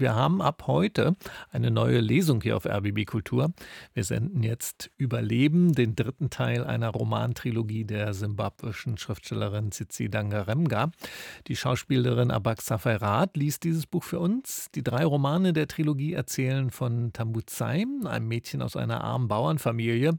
Wir haben ab heute eine neue Lesung hier auf RBB Kultur. Wir senden jetzt Überleben, den dritten Teil einer Romantrilogie der simbabwischen Schriftstellerin Tsitsi Dangaremga. Die Schauspielerin Abak Safairat liest dieses Buch für uns. Die drei Romane der Trilogie erzählen von Tambuzai, einem Mädchen aus einer armen Bauernfamilie.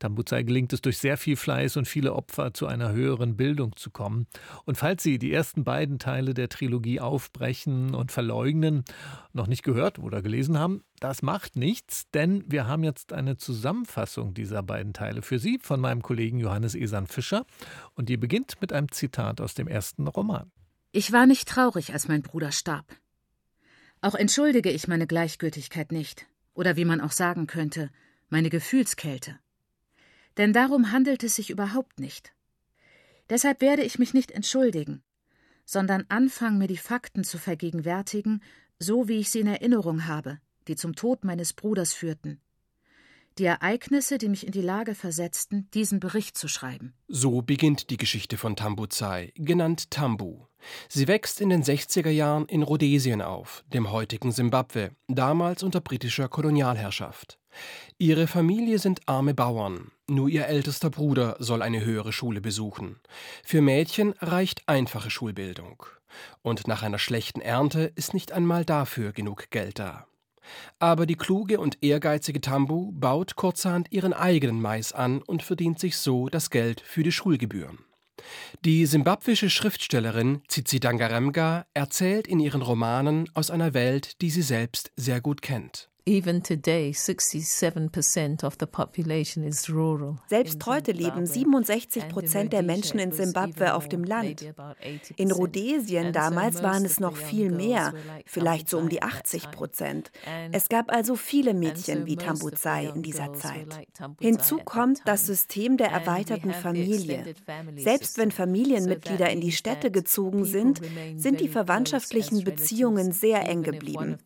Tambuzai gelingt es durch sehr viel Fleiß und viele Opfer zu einer höheren Bildung zu kommen. Und falls Sie die ersten beiden Teile der Trilogie aufbrechen und verleugnen noch nicht gehört oder gelesen haben, das macht nichts, denn wir haben jetzt eine Zusammenfassung dieser beiden Teile für Sie von meinem Kollegen Johannes Esan Fischer und die beginnt mit einem Zitat aus dem ersten Roman. Ich war nicht traurig, als mein Bruder starb. Auch entschuldige ich meine Gleichgültigkeit nicht, oder wie man auch sagen könnte, meine Gefühlskälte. Denn darum handelt es sich überhaupt nicht. Deshalb werde ich mich nicht entschuldigen, sondern anfangen, mir die Fakten zu vergegenwärtigen so wie ich sie in Erinnerung habe, die zum Tod meines Bruders führten. Die Ereignisse, die mich in die Lage versetzten, diesen Bericht zu schreiben. So beginnt die Geschichte von Tambuzai, genannt Tambu. Sie wächst in den 60er Jahren in Rhodesien auf, dem heutigen Simbabwe, damals unter britischer Kolonialherrschaft. Ihre Familie sind arme Bauern. Nur ihr ältester Bruder soll eine höhere Schule besuchen. Für Mädchen reicht einfache Schulbildung. Und nach einer schlechten Ernte ist nicht einmal dafür genug Geld da. Aber die kluge und ehrgeizige Tambu baut kurzerhand ihren eigenen Mais an und verdient sich so das Geld für die Schulgebühren. Die simbabwische Schriftstellerin Tsitsi Dangaremga erzählt in ihren Romanen aus einer Welt, die sie selbst sehr gut kennt. Selbst heute leben 67 Prozent der Menschen in Simbabwe auf dem Land. In Rhodesien damals waren es noch viel mehr, vielleicht so um die 80 Prozent. Es gab also viele Mädchen wie Tambuzai in dieser Zeit. Hinzu kommt das System der erweiterten Familie. Selbst wenn Familienmitglieder in die Städte gezogen sind, sind die verwandtschaftlichen Beziehungen sehr eng geblieben.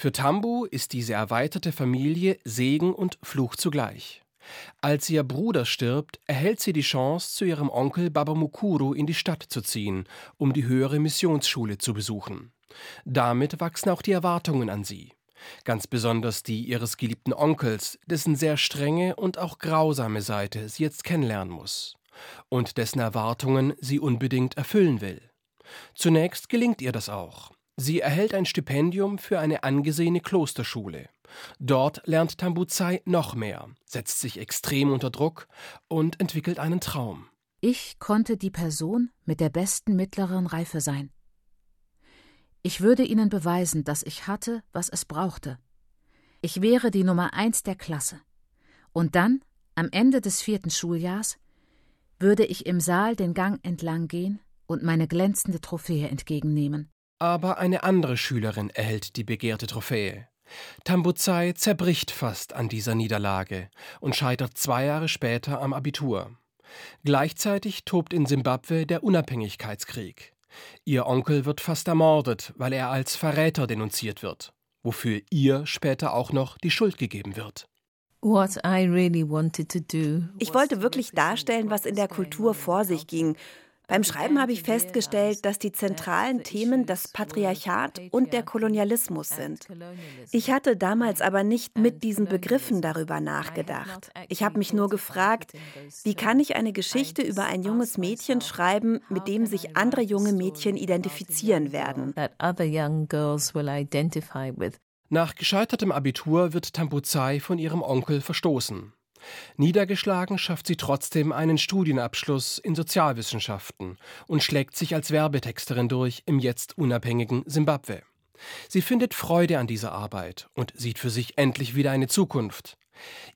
Für Tambu ist diese erweiterte Familie Segen und Fluch zugleich. Als ihr Bruder stirbt, erhält sie die Chance, zu ihrem Onkel Baba Mukuru in die Stadt zu ziehen, um die höhere Missionsschule zu besuchen. Damit wachsen auch die Erwartungen an sie. Ganz besonders die ihres geliebten Onkels, dessen sehr strenge und auch grausame Seite sie jetzt kennenlernen muss. Und dessen Erwartungen sie unbedingt erfüllen will. Zunächst gelingt ihr das auch. Sie erhält ein Stipendium für eine angesehene Klosterschule. Dort lernt Tambuzai noch mehr, setzt sich extrem unter Druck und entwickelt einen Traum. Ich konnte die Person mit der besten mittleren Reife sein. Ich würde ihnen beweisen, dass ich hatte, was es brauchte. Ich wäre die Nummer eins der Klasse. Und dann, am Ende des vierten Schuljahrs, würde ich im Saal den Gang entlang gehen und meine glänzende Trophäe entgegennehmen. Aber eine andere Schülerin erhält die begehrte Trophäe. Tambuzai zerbricht fast an dieser Niederlage und scheitert zwei Jahre später am Abitur. Gleichzeitig tobt in Simbabwe der Unabhängigkeitskrieg. Ihr Onkel wird fast ermordet, weil er als Verräter denunziert wird, wofür ihr später auch noch die Schuld gegeben wird. Ich wollte wirklich darstellen, was in der Kultur vor sich ging beim Schreiben habe ich festgestellt, dass die zentralen Themen das Patriarchat und der Kolonialismus sind. Ich hatte damals aber nicht mit diesen Begriffen darüber nachgedacht. Ich habe mich nur gefragt, wie kann ich eine Geschichte über ein junges Mädchen schreiben, mit dem sich andere junge Mädchen identifizieren werden. Nach gescheitertem Abitur wird Tambuzai von ihrem Onkel verstoßen. Niedergeschlagen schafft sie trotzdem einen Studienabschluss in Sozialwissenschaften und schlägt sich als Werbetexterin durch im jetzt unabhängigen Simbabwe. Sie findet Freude an dieser Arbeit und sieht für sich endlich wieder eine Zukunft.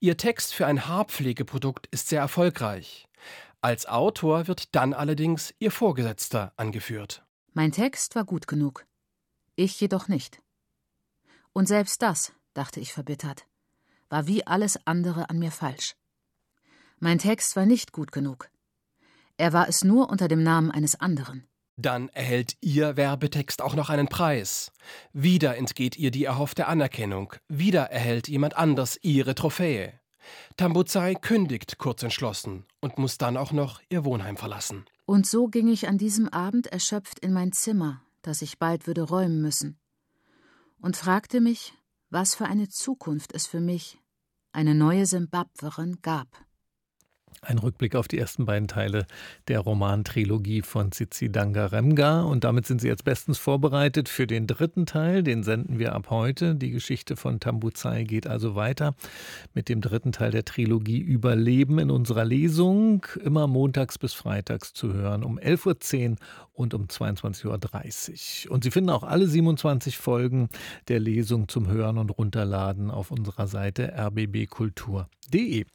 Ihr Text für ein Haarpflegeprodukt ist sehr erfolgreich. Als Autor wird dann allerdings ihr Vorgesetzter angeführt. Mein Text war gut genug. Ich jedoch nicht. Und selbst das, dachte ich verbittert war wie alles andere an mir falsch. Mein Text war nicht gut genug. Er war es nur unter dem Namen eines anderen. Dann erhält Ihr Werbetext auch noch einen Preis. Wieder entgeht ihr die erhoffte Anerkennung. Wieder erhält jemand anders Ihre Trophäe. Tambuzai kündigt kurz entschlossen und muss dann auch noch ihr Wohnheim verlassen. Und so ging ich an diesem Abend erschöpft in mein Zimmer, das ich bald würde räumen müssen, und fragte mich, was für eine Zukunft es für mich, eine neue Simbabwerin, gab. Ein Rückblick auf die ersten beiden Teile der Romantrilogie von Tsitsi Dangaremga. Und damit sind Sie jetzt bestens vorbereitet für den dritten Teil. Den senden wir ab heute. Die Geschichte von Tambuzai geht also weiter mit dem dritten Teil der Trilogie Überleben in unserer Lesung. Immer montags bis freitags zu hören um 11.10 Uhr und um 22.30 Uhr. Und Sie finden auch alle 27 Folgen der Lesung zum Hören und Runterladen auf unserer Seite rbbkultur.de.